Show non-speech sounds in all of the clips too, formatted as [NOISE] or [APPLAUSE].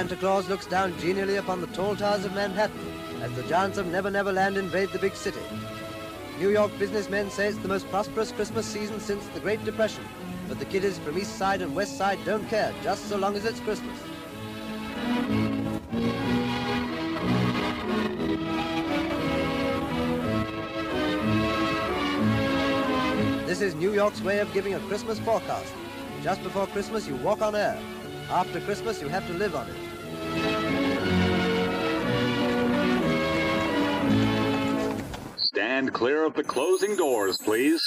Santa Claus looks down genially upon the tall towers of Manhattan as the giants of Never Never Land invade the big city. New York businessmen say it's the most prosperous Christmas season since the Great Depression, but the kiddies from East Side and West Side don't care, just so long as it's Christmas. This is New York's way of giving a Christmas forecast. Just before Christmas, you walk on air. After Christmas, you have to live on it. Stand clear of the closing doors, please.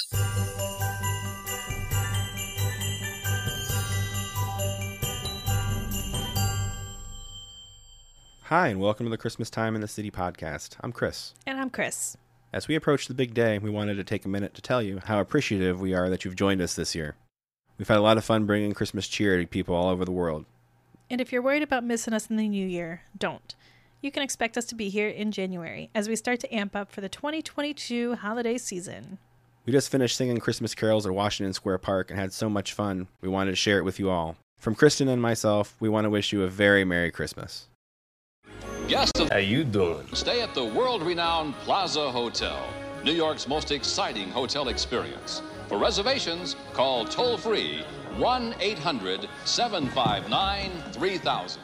Hi, and welcome to the Christmas Time in the City podcast. I'm Chris. And I'm Chris. As we approach the big day, we wanted to take a minute to tell you how appreciative we are that you've joined us this year. We've had a lot of fun bringing Christmas cheer to people all over the world. And if you're worried about missing us in the new year, don't. You can expect us to be here in January as we start to amp up for the 2022 holiday season. We just finished singing Christmas carols at Washington Square Park and had so much fun, we wanted to share it with you all. From Kristen and myself, we want to wish you a very Merry Christmas. Guests of How you doing? stay at the world-renowned Plaza Hotel, New York's most exciting hotel experience. For reservations, call toll-free 1-800-759-3000.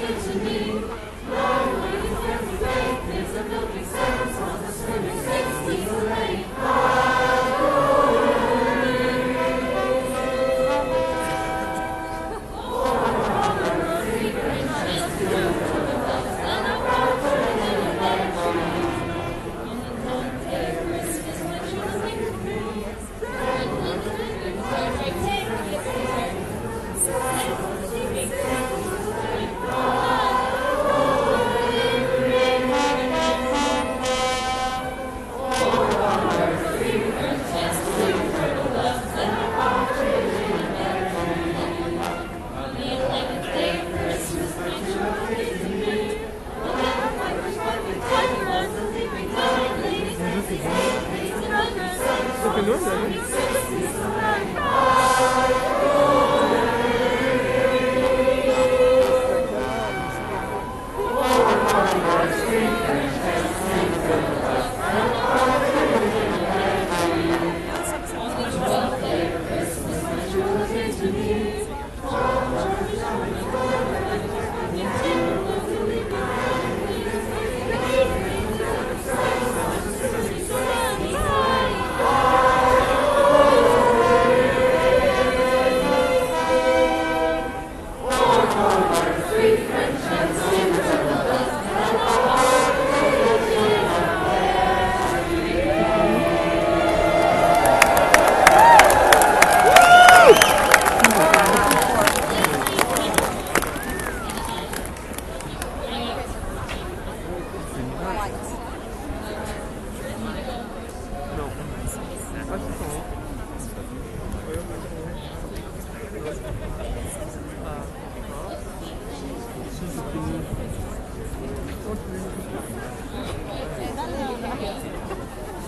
to you.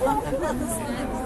Ya başlayacağım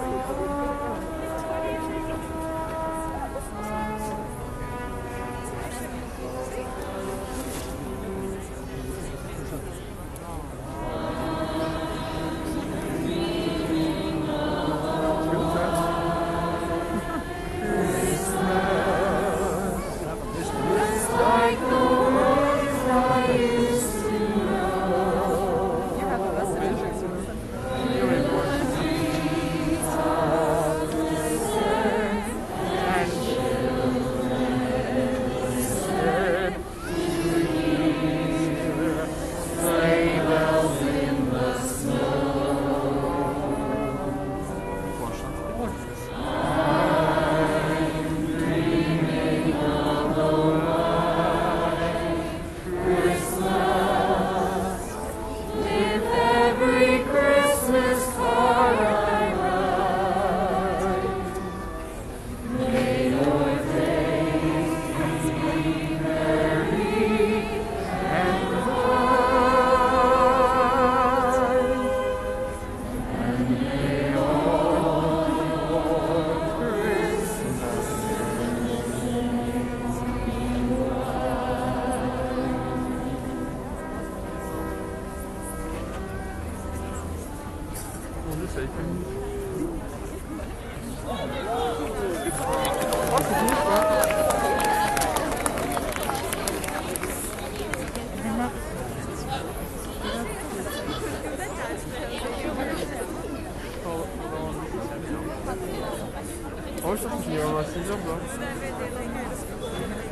Like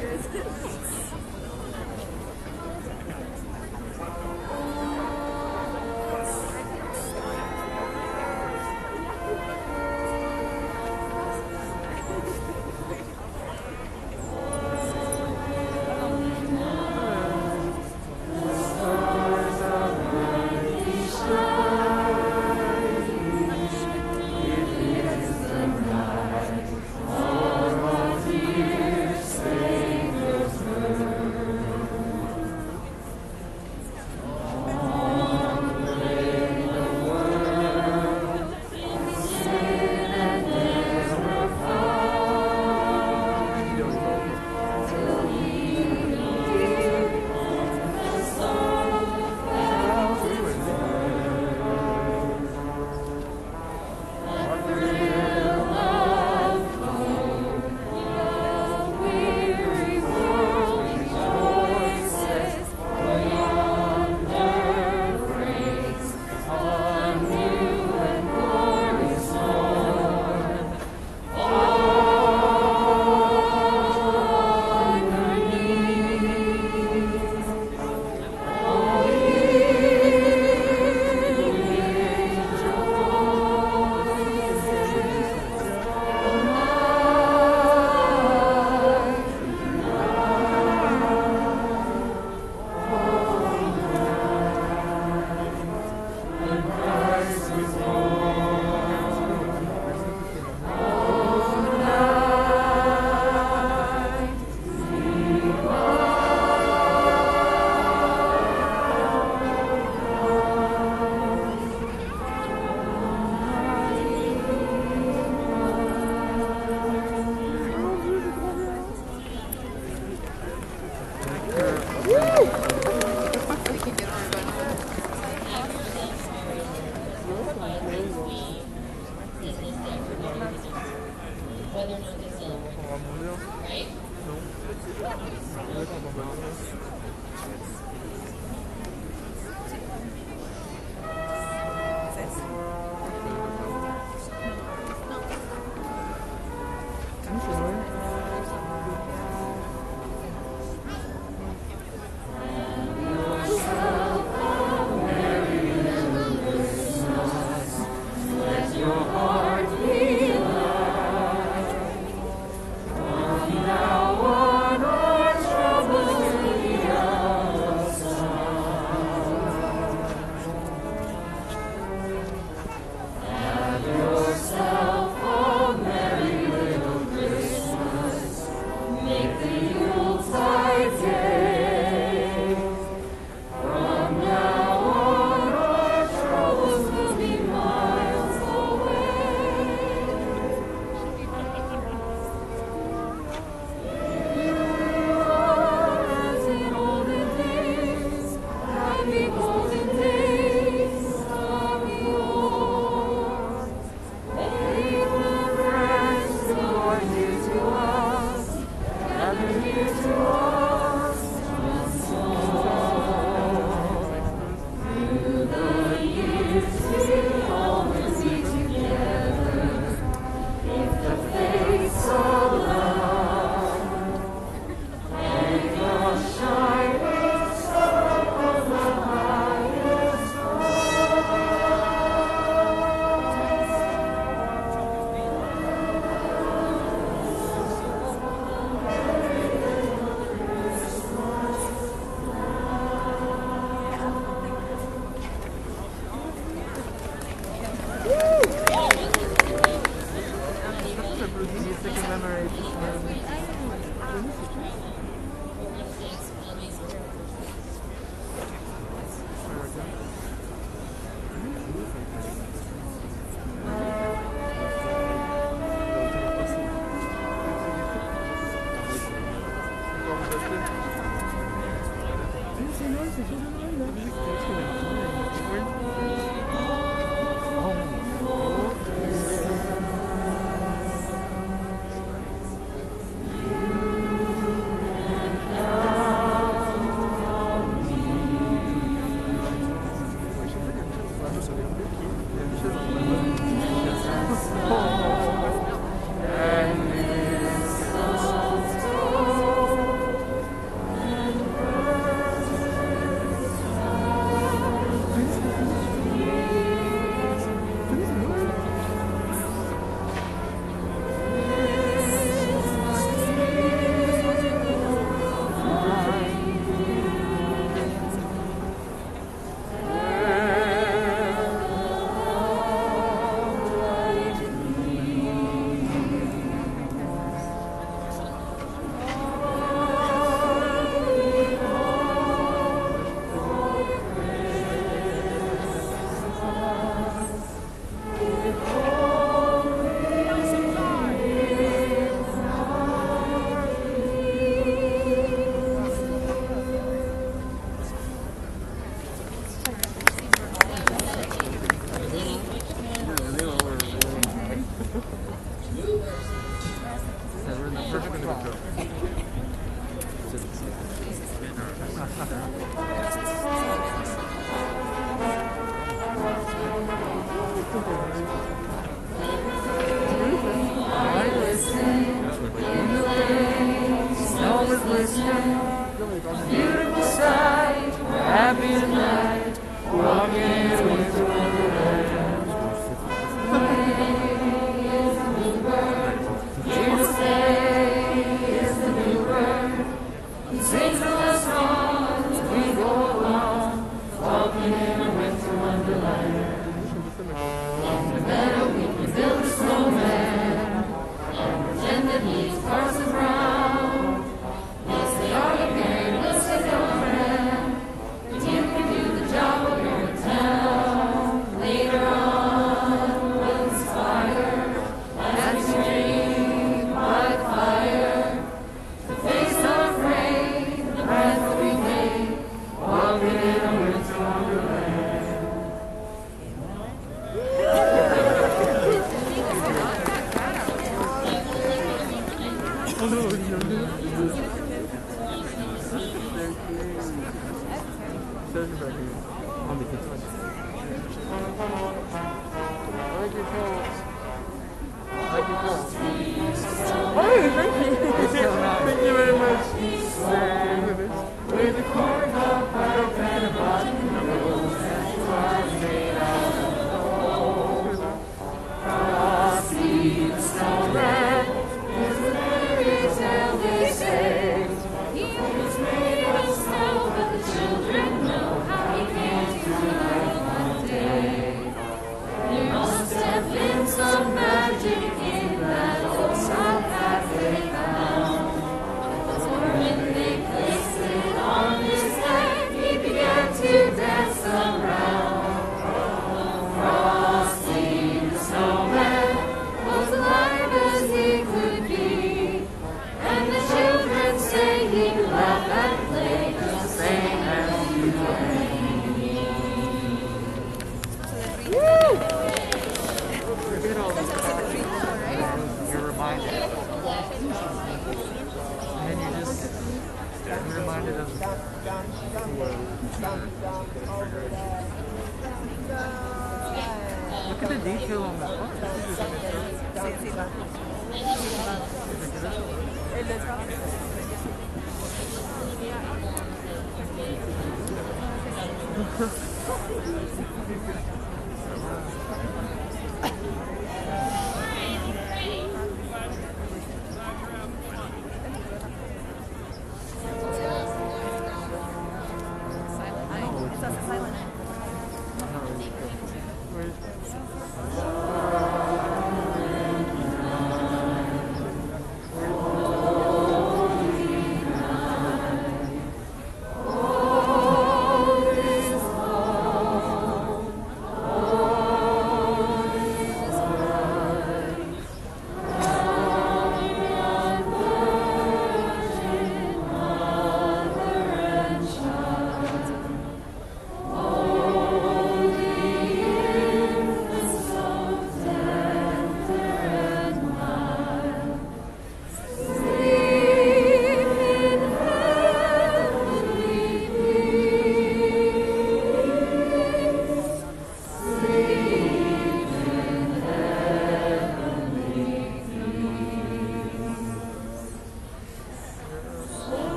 this. [LAUGHS]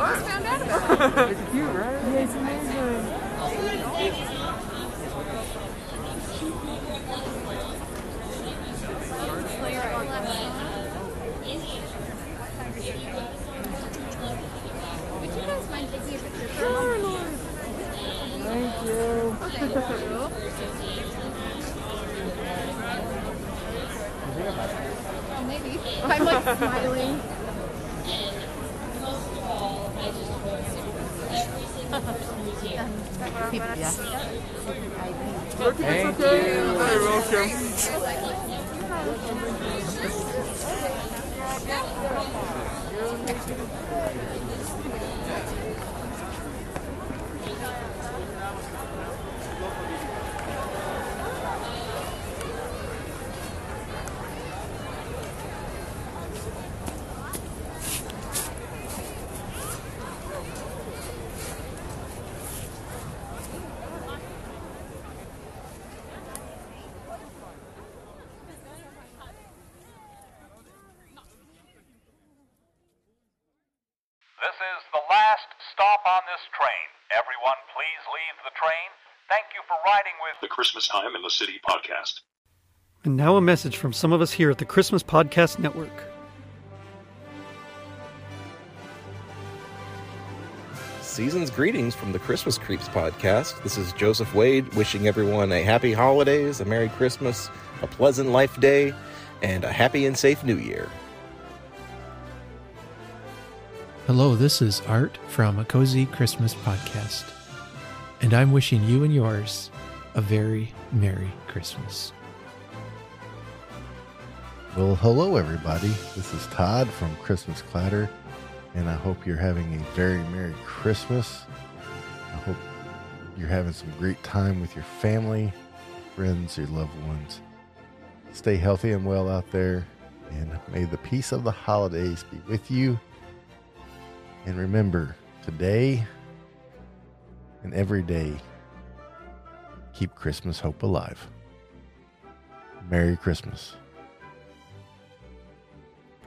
We just found out about it. It's cute, right? Yeah, it's amazing. Would you [LAUGHS] oh, guys mind taking a picture for Sure, Lord. Thank you. Thank you. Oh, maybe. Look, it's okay. You're welcome. This is the last stop on this train. Everyone, please leave the train. Thank you for riding with The Christmas Time in the City podcast. And now a message from some of us here at the Christmas Podcast Network. Season's greetings from the Christmas Creeps podcast. This is Joseph Wade wishing everyone a happy holidays, a Merry Christmas, a pleasant life day, and a happy and safe new year. Hello, this is Art from a Cozy Christmas Podcast, and I'm wishing you and yours a very Merry Christmas. Well, hello, everybody. This is Todd from Christmas Clatter, and I hope you're having a very Merry Christmas. I hope you're having some great time with your family, friends, your loved ones. Stay healthy and well out there, and may the peace of the holidays be with you. And remember, today and every day, keep Christmas hope alive. Merry Christmas.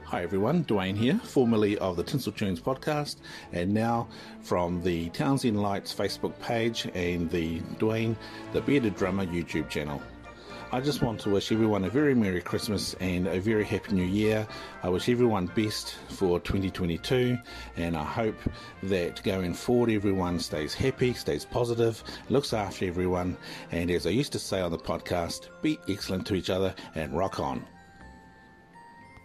Hi everyone, Dwayne here, formerly of the Tinsel Tunes podcast, and now from the Townsend Lights Facebook page and the Dwayne the Bearded Drummer YouTube channel. I just want to wish everyone a very Merry Christmas and a very Happy New Year. I wish everyone best for 2022, and I hope that going forward everyone stays happy, stays positive, looks after everyone, and as I used to say on the podcast, be excellent to each other and rock on.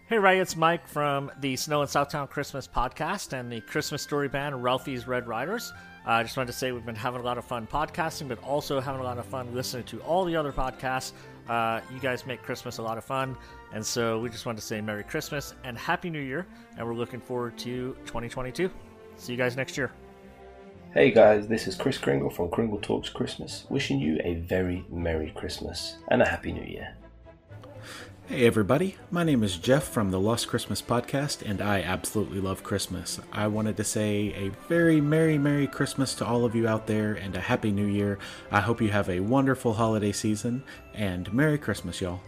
Hey Ray, it's Mike from the Snow and Southtown Christmas podcast and the Christmas story band Ralphie's Red Riders. Uh, I just wanted to say we've been having a lot of fun podcasting, but also having a lot of fun listening to all the other podcasts. Uh, you guys make Christmas a lot of fun, and so we just wanted to say Merry Christmas and Happy New Year, and we're looking forward to 2022. See you guys next year. Hey guys, this is Chris Kringle from Kringle Talks Christmas, wishing you a very Merry Christmas and a Happy New Year. Hey everybody, my name is Jeff from the Lost Christmas podcast, and I absolutely love Christmas. I wanted to say a very Merry, Merry Christmas to all of you out there and a Happy New Year. I hope you have a wonderful holiday season, and Merry Christmas, y'all.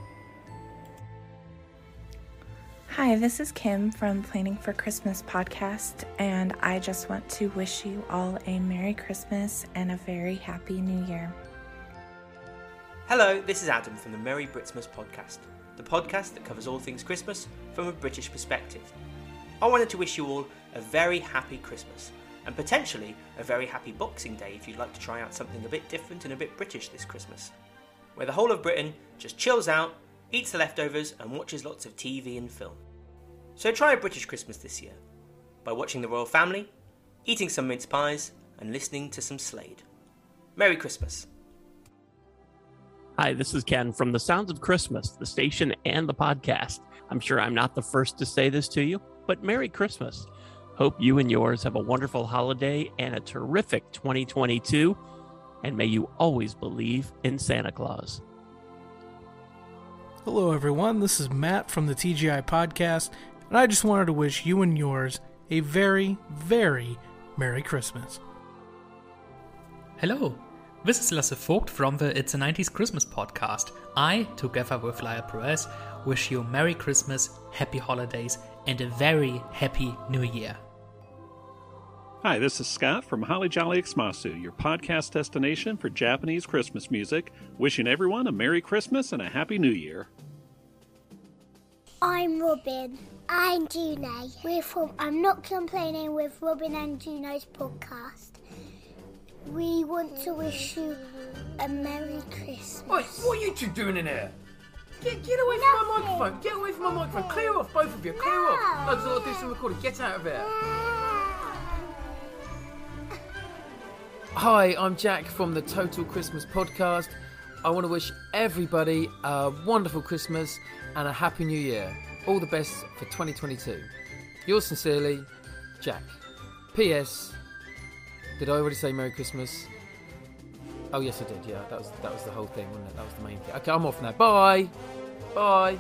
Hi, this is Kim from Planning for Christmas podcast, and I just want to wish you all a Merry Christmas and a very Happy New Year. Hello, this is Adam from the Merry Britsmas podcast, the podcast that covers all things Christmas from a British perspective. I wanted to wish you all a very happy Christmas and potentially a very happy Boxing Day if you'd like to try out something a bit different and a bit British this Christmas, where the whole of Britain just chills out, eats the leftovers, and watches lots of TV and film. So try a British Christmas this year by watching the royal family, eating some mince pies, and listening to some Slade. Merry Christmas. Hi, this is Ken from The Sounds of Christmas, the station and the podcast. I'm sure I'm not the first to say this to you, but Merry Christmas. Hope you and yours have a wonderful holiday and a terrific 2022, and may you always believe in Santa Claus. Hello, everyone. This is Matt from the TGI Podcast, and I just wanted to wish you and yours a very, very Merry Christmas. Hello, this is Lasse Vogt from the It's a 90s Christmas podcast. I, together with Lyle Perez, wish you a Merry Christmas, Happy Holidays, and a very Happy New Year. Hi, this is Scott from Holly Jolly Xmasu, your podcast destination for Japanese Christmas music, wishing everyone a Merry Christmas and a Happy New Year. I'm Robin. I'm Juno. We're from I'm Not Complaining with Robin and Juno's podcast. We want to wish you a Merry Christmas. Oi, what are you two doing in here? Get, get away from my microphone. Get away from my microphone. Clear off, both of you. Clear off. No, 'cause I'll do some recording. Get out of here. Hi, I'm Jack from the Total Christmas Podcast. I want to wish everybody a wonderful Christmas and a Happy New Year. All the best for 2022. Yours sincerely, Jack. P.S. Did I already say Merry Christmas? Oh yes, I did. Yeah, that was that was the whole thing, wasn't it? That was the main thing. Okay, I'm off now. Bye. Bye.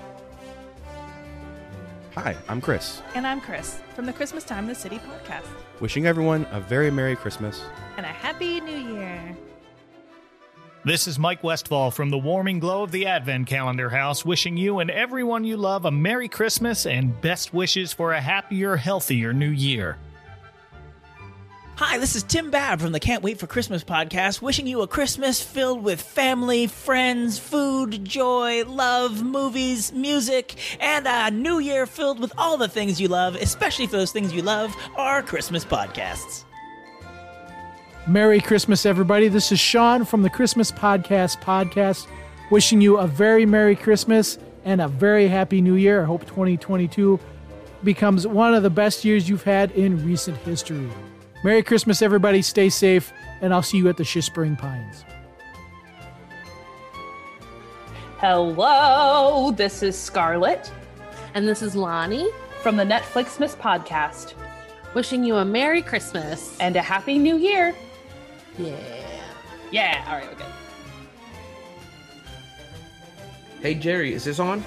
Hi, I'm Chris, And I'm Chris from the Christmas Time in the City podcast. wishing everyone a very Merry Christmas. And a Happy New Year. This is Mike Westfall from the warming glow of the Advent Calendar House, wishing you and everyone you love a Merry Christmas and best wishes for a happier, healthier new year. Hi, this is Tim Babb from the Can't Wait for Christmas podcast, wishing you a Christmas filled with family, friends, food, joy, love, movies, music, and a new year filled with all the things you love, especially for those things you love are Christmas podcasts. Merry Christmas, everybody. This is Sean from the Christmas Podcast Podcast, wishing you a very Merry Christmas and a very Happy New Year. I hope 2022 becomes one of the best years you've had in recent history. Merry Christmas, everybody. Stay safe, and I'll see you at the Whispering Pines. Hello, this is Scarlett. And this is Lonnie from the Netflixmas podcast. Wishing you a Merry Christmas and a Happy New Year. Yeah. Yeah, all right, okay. Hey Jerry, is this on?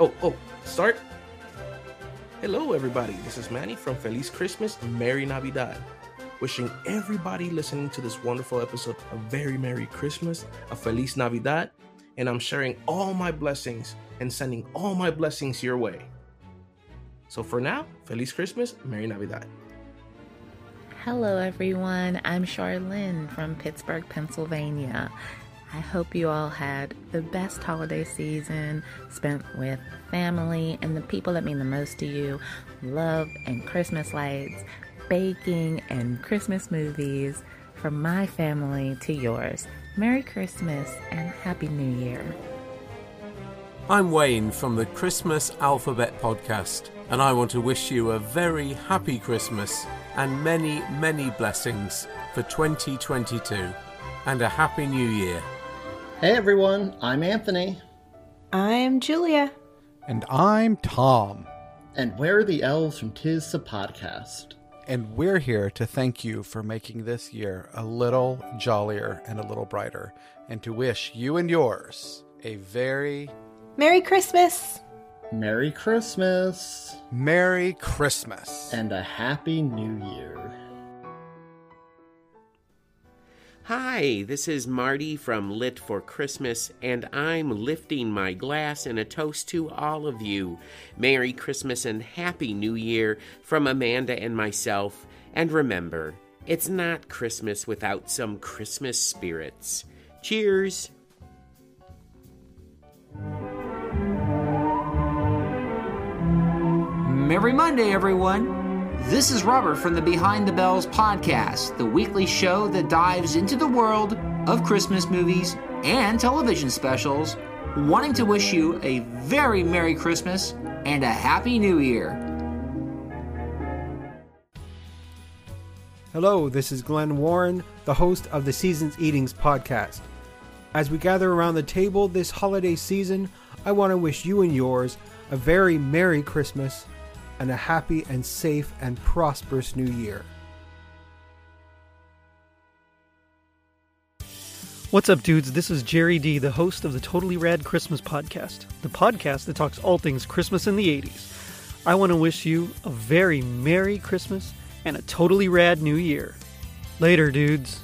Oh, oh, start. Hello everybody, this is Manny from Feliz Christmas Merry Navidad. Wishing everybody listening to this wonderful episode a very Merry Christmas, a Feliz Navidad, and I'm sharing all my blessings and sending all my blessings your way. So for now, Feliz Christmas, Merry Navidad. Hello, everyone. I'm Charlene from Pittsburgh, Pennsylvania. I hope you all had the best holiday season spent with family and the people that mean the most to you, love and Christmas lights, baking and Christmas movies. From my family to yours, Merry Christmas and Happy New Year. I'm Wayne from the Christmas Alphabet Podcast, and I want to wish you a very happy Christmas and many, many blessings for 2022 and a happy new year. Hey everyone, I'm Anthony. I'm Julia. And I'm Tom. And we're the elves from Tis the Podcast. And we're here to thank you for making this year a little jollier and a little brighter, and to wish you and yours a very Merry Christmas. Merry Christmas. Merry Christmas. And a Happy New Year. Hi, this is Marty from Lit for Christmas, and I'm lifting my glass in a toast to all of you. Merry Christmas and Happy New Year from Amanda and myself. And remember, it's not Christmas without some Christmas spirits. Cheers! Merry Monday, everyone. This is Robert from the Behind the Bells podcast, the weekly show that dives into the world of Christmas movies and television specials, wanting to wish you a very Merry Christmas and a Happy New Year. Hello, this is Glenn Warren, the host of the Seasons Eatings podcast. As we gather around the table this holiday season, I want to wish you and yours a very Merry Christmas and a happy and safe and prosperous new year. What's up, dudes? This is Jerry D, the host of the Totally Rad Christmas podcast, the podcast that talks all things Christmas in the 80s. I want to wish you a very Merry Christmas and a totally rad new year. Later, dudes.